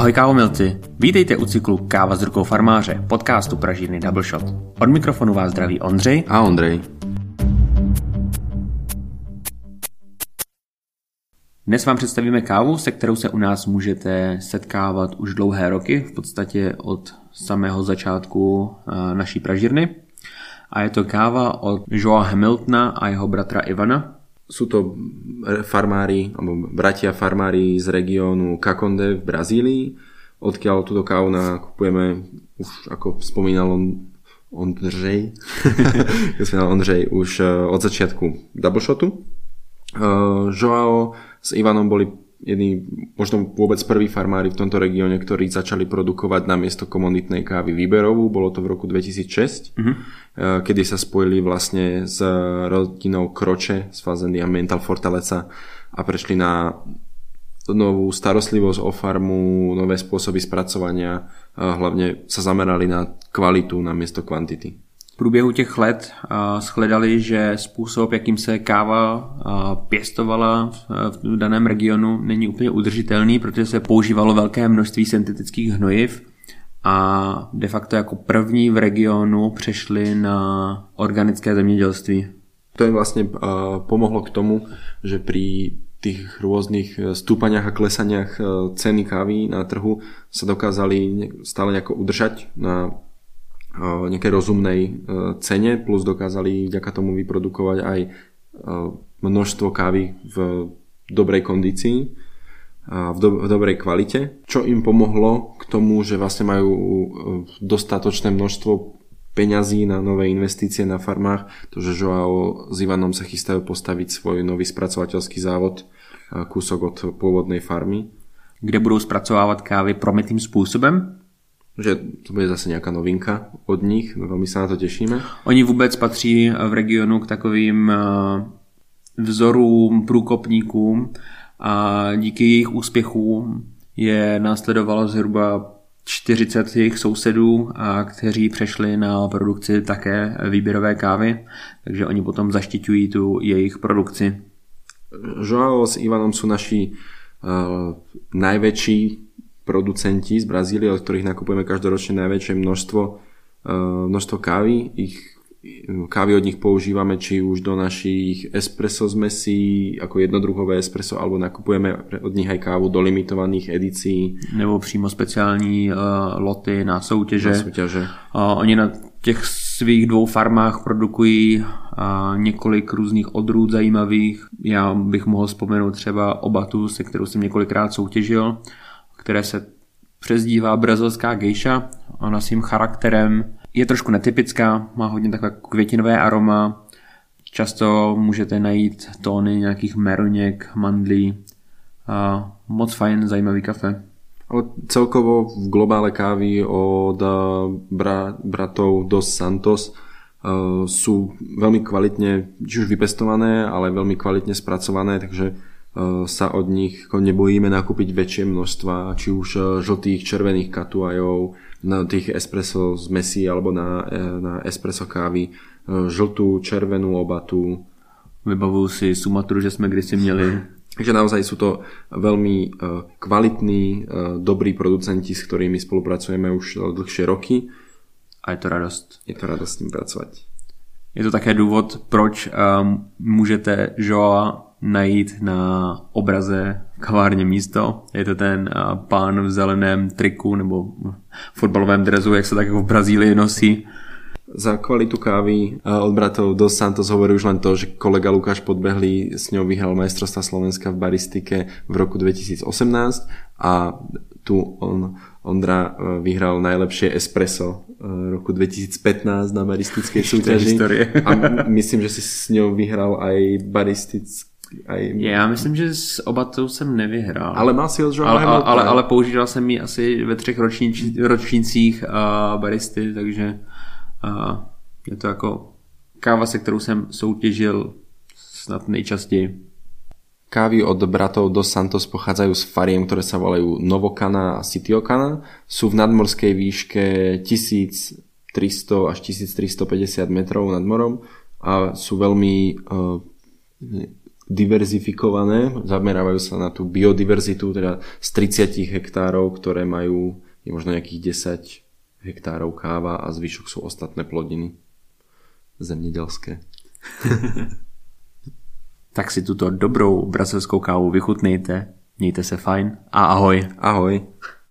Ahoj kávomilci, vítejte u cyklu Káva s rukou farmáře, podcastu Pražírny Double Shot. Od mikrofonu vás zdraví Ondřej a Ondrej. Dnes vám představíme kávu, se kterou se u nás můžete setkávat už dlouhé roky, v podstatě od samého začátku eh, naší pražírny. A je to káva od Joa Hamiltona a jeho bratra Ivana, sú to farmári, alebo bratia farmári z regiónu Kakonde v Brazílii, odkiaľ túto kávu nakupujeme už ako spomínal on, Ondřej, Ondřej už eh, od začiatku double shotu. Uh, Joao s Ivanom boli jedni, možno vôbec prví farmári v tomto regióne, ktorí začali produkovať na miesto komunitnej kávy výberovú. Bolo to v roku 2006, uh-huh. Mhm. kedy sa spojili vlastne s rodinou Kroče z Fazendy a Mental Fortaleza a prešli na novú starostlivosť o farmu, nové spôsoby spracovania, hlavne sa zamerali na kvalitu na miesto kvantity průběhu těch let shledali, že způsob, jakým se káva pěstovala v daném regionu, není úplně udržitelný, protože se používalo velké množství syntetických hnojiv a de facto jako první v regionu přešli na organické zemědělství. To jim vlastně pomohlo k tomu, že pri tých rôznych stúpaniach a klesaniach e, ceny kávy na trhu sa dokázali stále nejako udržať na nejakej rozumnej e, cene, plus dokázali vďaka tomu vyprodukovať aj e, množstvo kávy v dobrej kondícii, v, do, v dobrej kvalite, čo im pomohlo k tomu, že vlastne majú e, dostatočné množstvo peňazí na nové investície na farmách, to, že Joao s Ivanom sa chystajú postaviť svoj nový spracovateľský závod kúsok od pôvodnej farmy. Kde budou spracovávat kávy promitým způsobem? Že to bude zase nějaká novinka od nich, velmi se na to těšíme. Oni vůbec patří v regionu k takovým eh, vzorům, průkopníkům a díky jejich úspěchům je následovalo zhruba 40 jejich sousedů, a kteří přešli na produkci také výběrové kávy, takže oni potom zaštiťují tu jejich produkci. Joao s Ivanom sú naši uh, najväčší producenti z Brazílie, od ktorých nakupujeme každoročne najväčšie množstvo, uh, množstvo kávy. Ich kávy od nich používame či už do našich espresso zmesí, ako jednodruhové espresso, alebo nakupujeme od nich aj kávu do limitovaných edícií. Nebo přímo speciální uh, loty na soutěže. Na soutěže. Uh, oni na těch svých dvou farmách produkují uh, několik různých odrůd zajímavých. Já bych mohl vzpomenout třeba Obatu, se kterou jsem několikrát soutěžil které se přezdívá brazilská gejša. Ona svým charakterem je trošku netypická, má hodně takové květinové aroma. Často můžete najít tóny nějakých meroněk, mandlí. A moc fajn, zajímavý kafe. Ale celkovo v globále kávy od bra, bratov Dos Santos uh, sú veľmi kvalitne, či už vypestované, ale veľmi kvalitne spracované, takže Eh, sa od nich nebojíme nakúpiť väčšie množstva, či už eh, žltých, červených katuajov, na tých espresso zmesí alebo na, eh, na espresso kávy, žltú, červenú obatu. Vybavujú si Sumatru, že sme kdysi měli. Takže naozaj sú to veľmi kvalitní, dobrí producenti, s ktorými spolupracujeme už dlhšie roky. A je to radost. Je to radost s ním pracovať. Je to také důvod, proč um, můžete Joa najít na obraze kavárně místo. Je to ten pán v zeleném triku nebo fotbalovém drezu, jak se tak v Brazílii nosí. Za kvalitu kávy od bratov Dos Santos hovorí už len to, že kolega Lukáš Podbehlý s ňou vyhral majstrovstva Slovenska v baristike v roku 2018 a tu on, Ondra e, vyhral najlepšie espresso e, roku 2015 na baristickej súťaži. A myslím, že si s ňou vyhral aj baristický aj... Já myslím, že s obatou jsem nevyhrál. Ale má si od ale, ale, ale, ale používal jsem ji asi ve třech ročníč, ročnících uh, baristy, takže uh, je to jako káva, se kterou jsem soutěžil snad nejčastěji. Kávy od bratov Dos Santos pochádzajú z fariem, ktoré sa volajú Novokana a Citiokana. Sú v nadmorskej výške 1300 až 1350 metrov nad morom a sú veľmi uh, diverzifikované, zamerávajú sa na tú biodiverzitu, teda z 30 hektárov, ktoré majú je možno nejakých 10 hektárov káva a zvyšok sú ostatné plodiny zemědělské. tak si tuto dobrou brazilskou kávu vychutnejte, mějte se fajn a ahoj. Ahoj.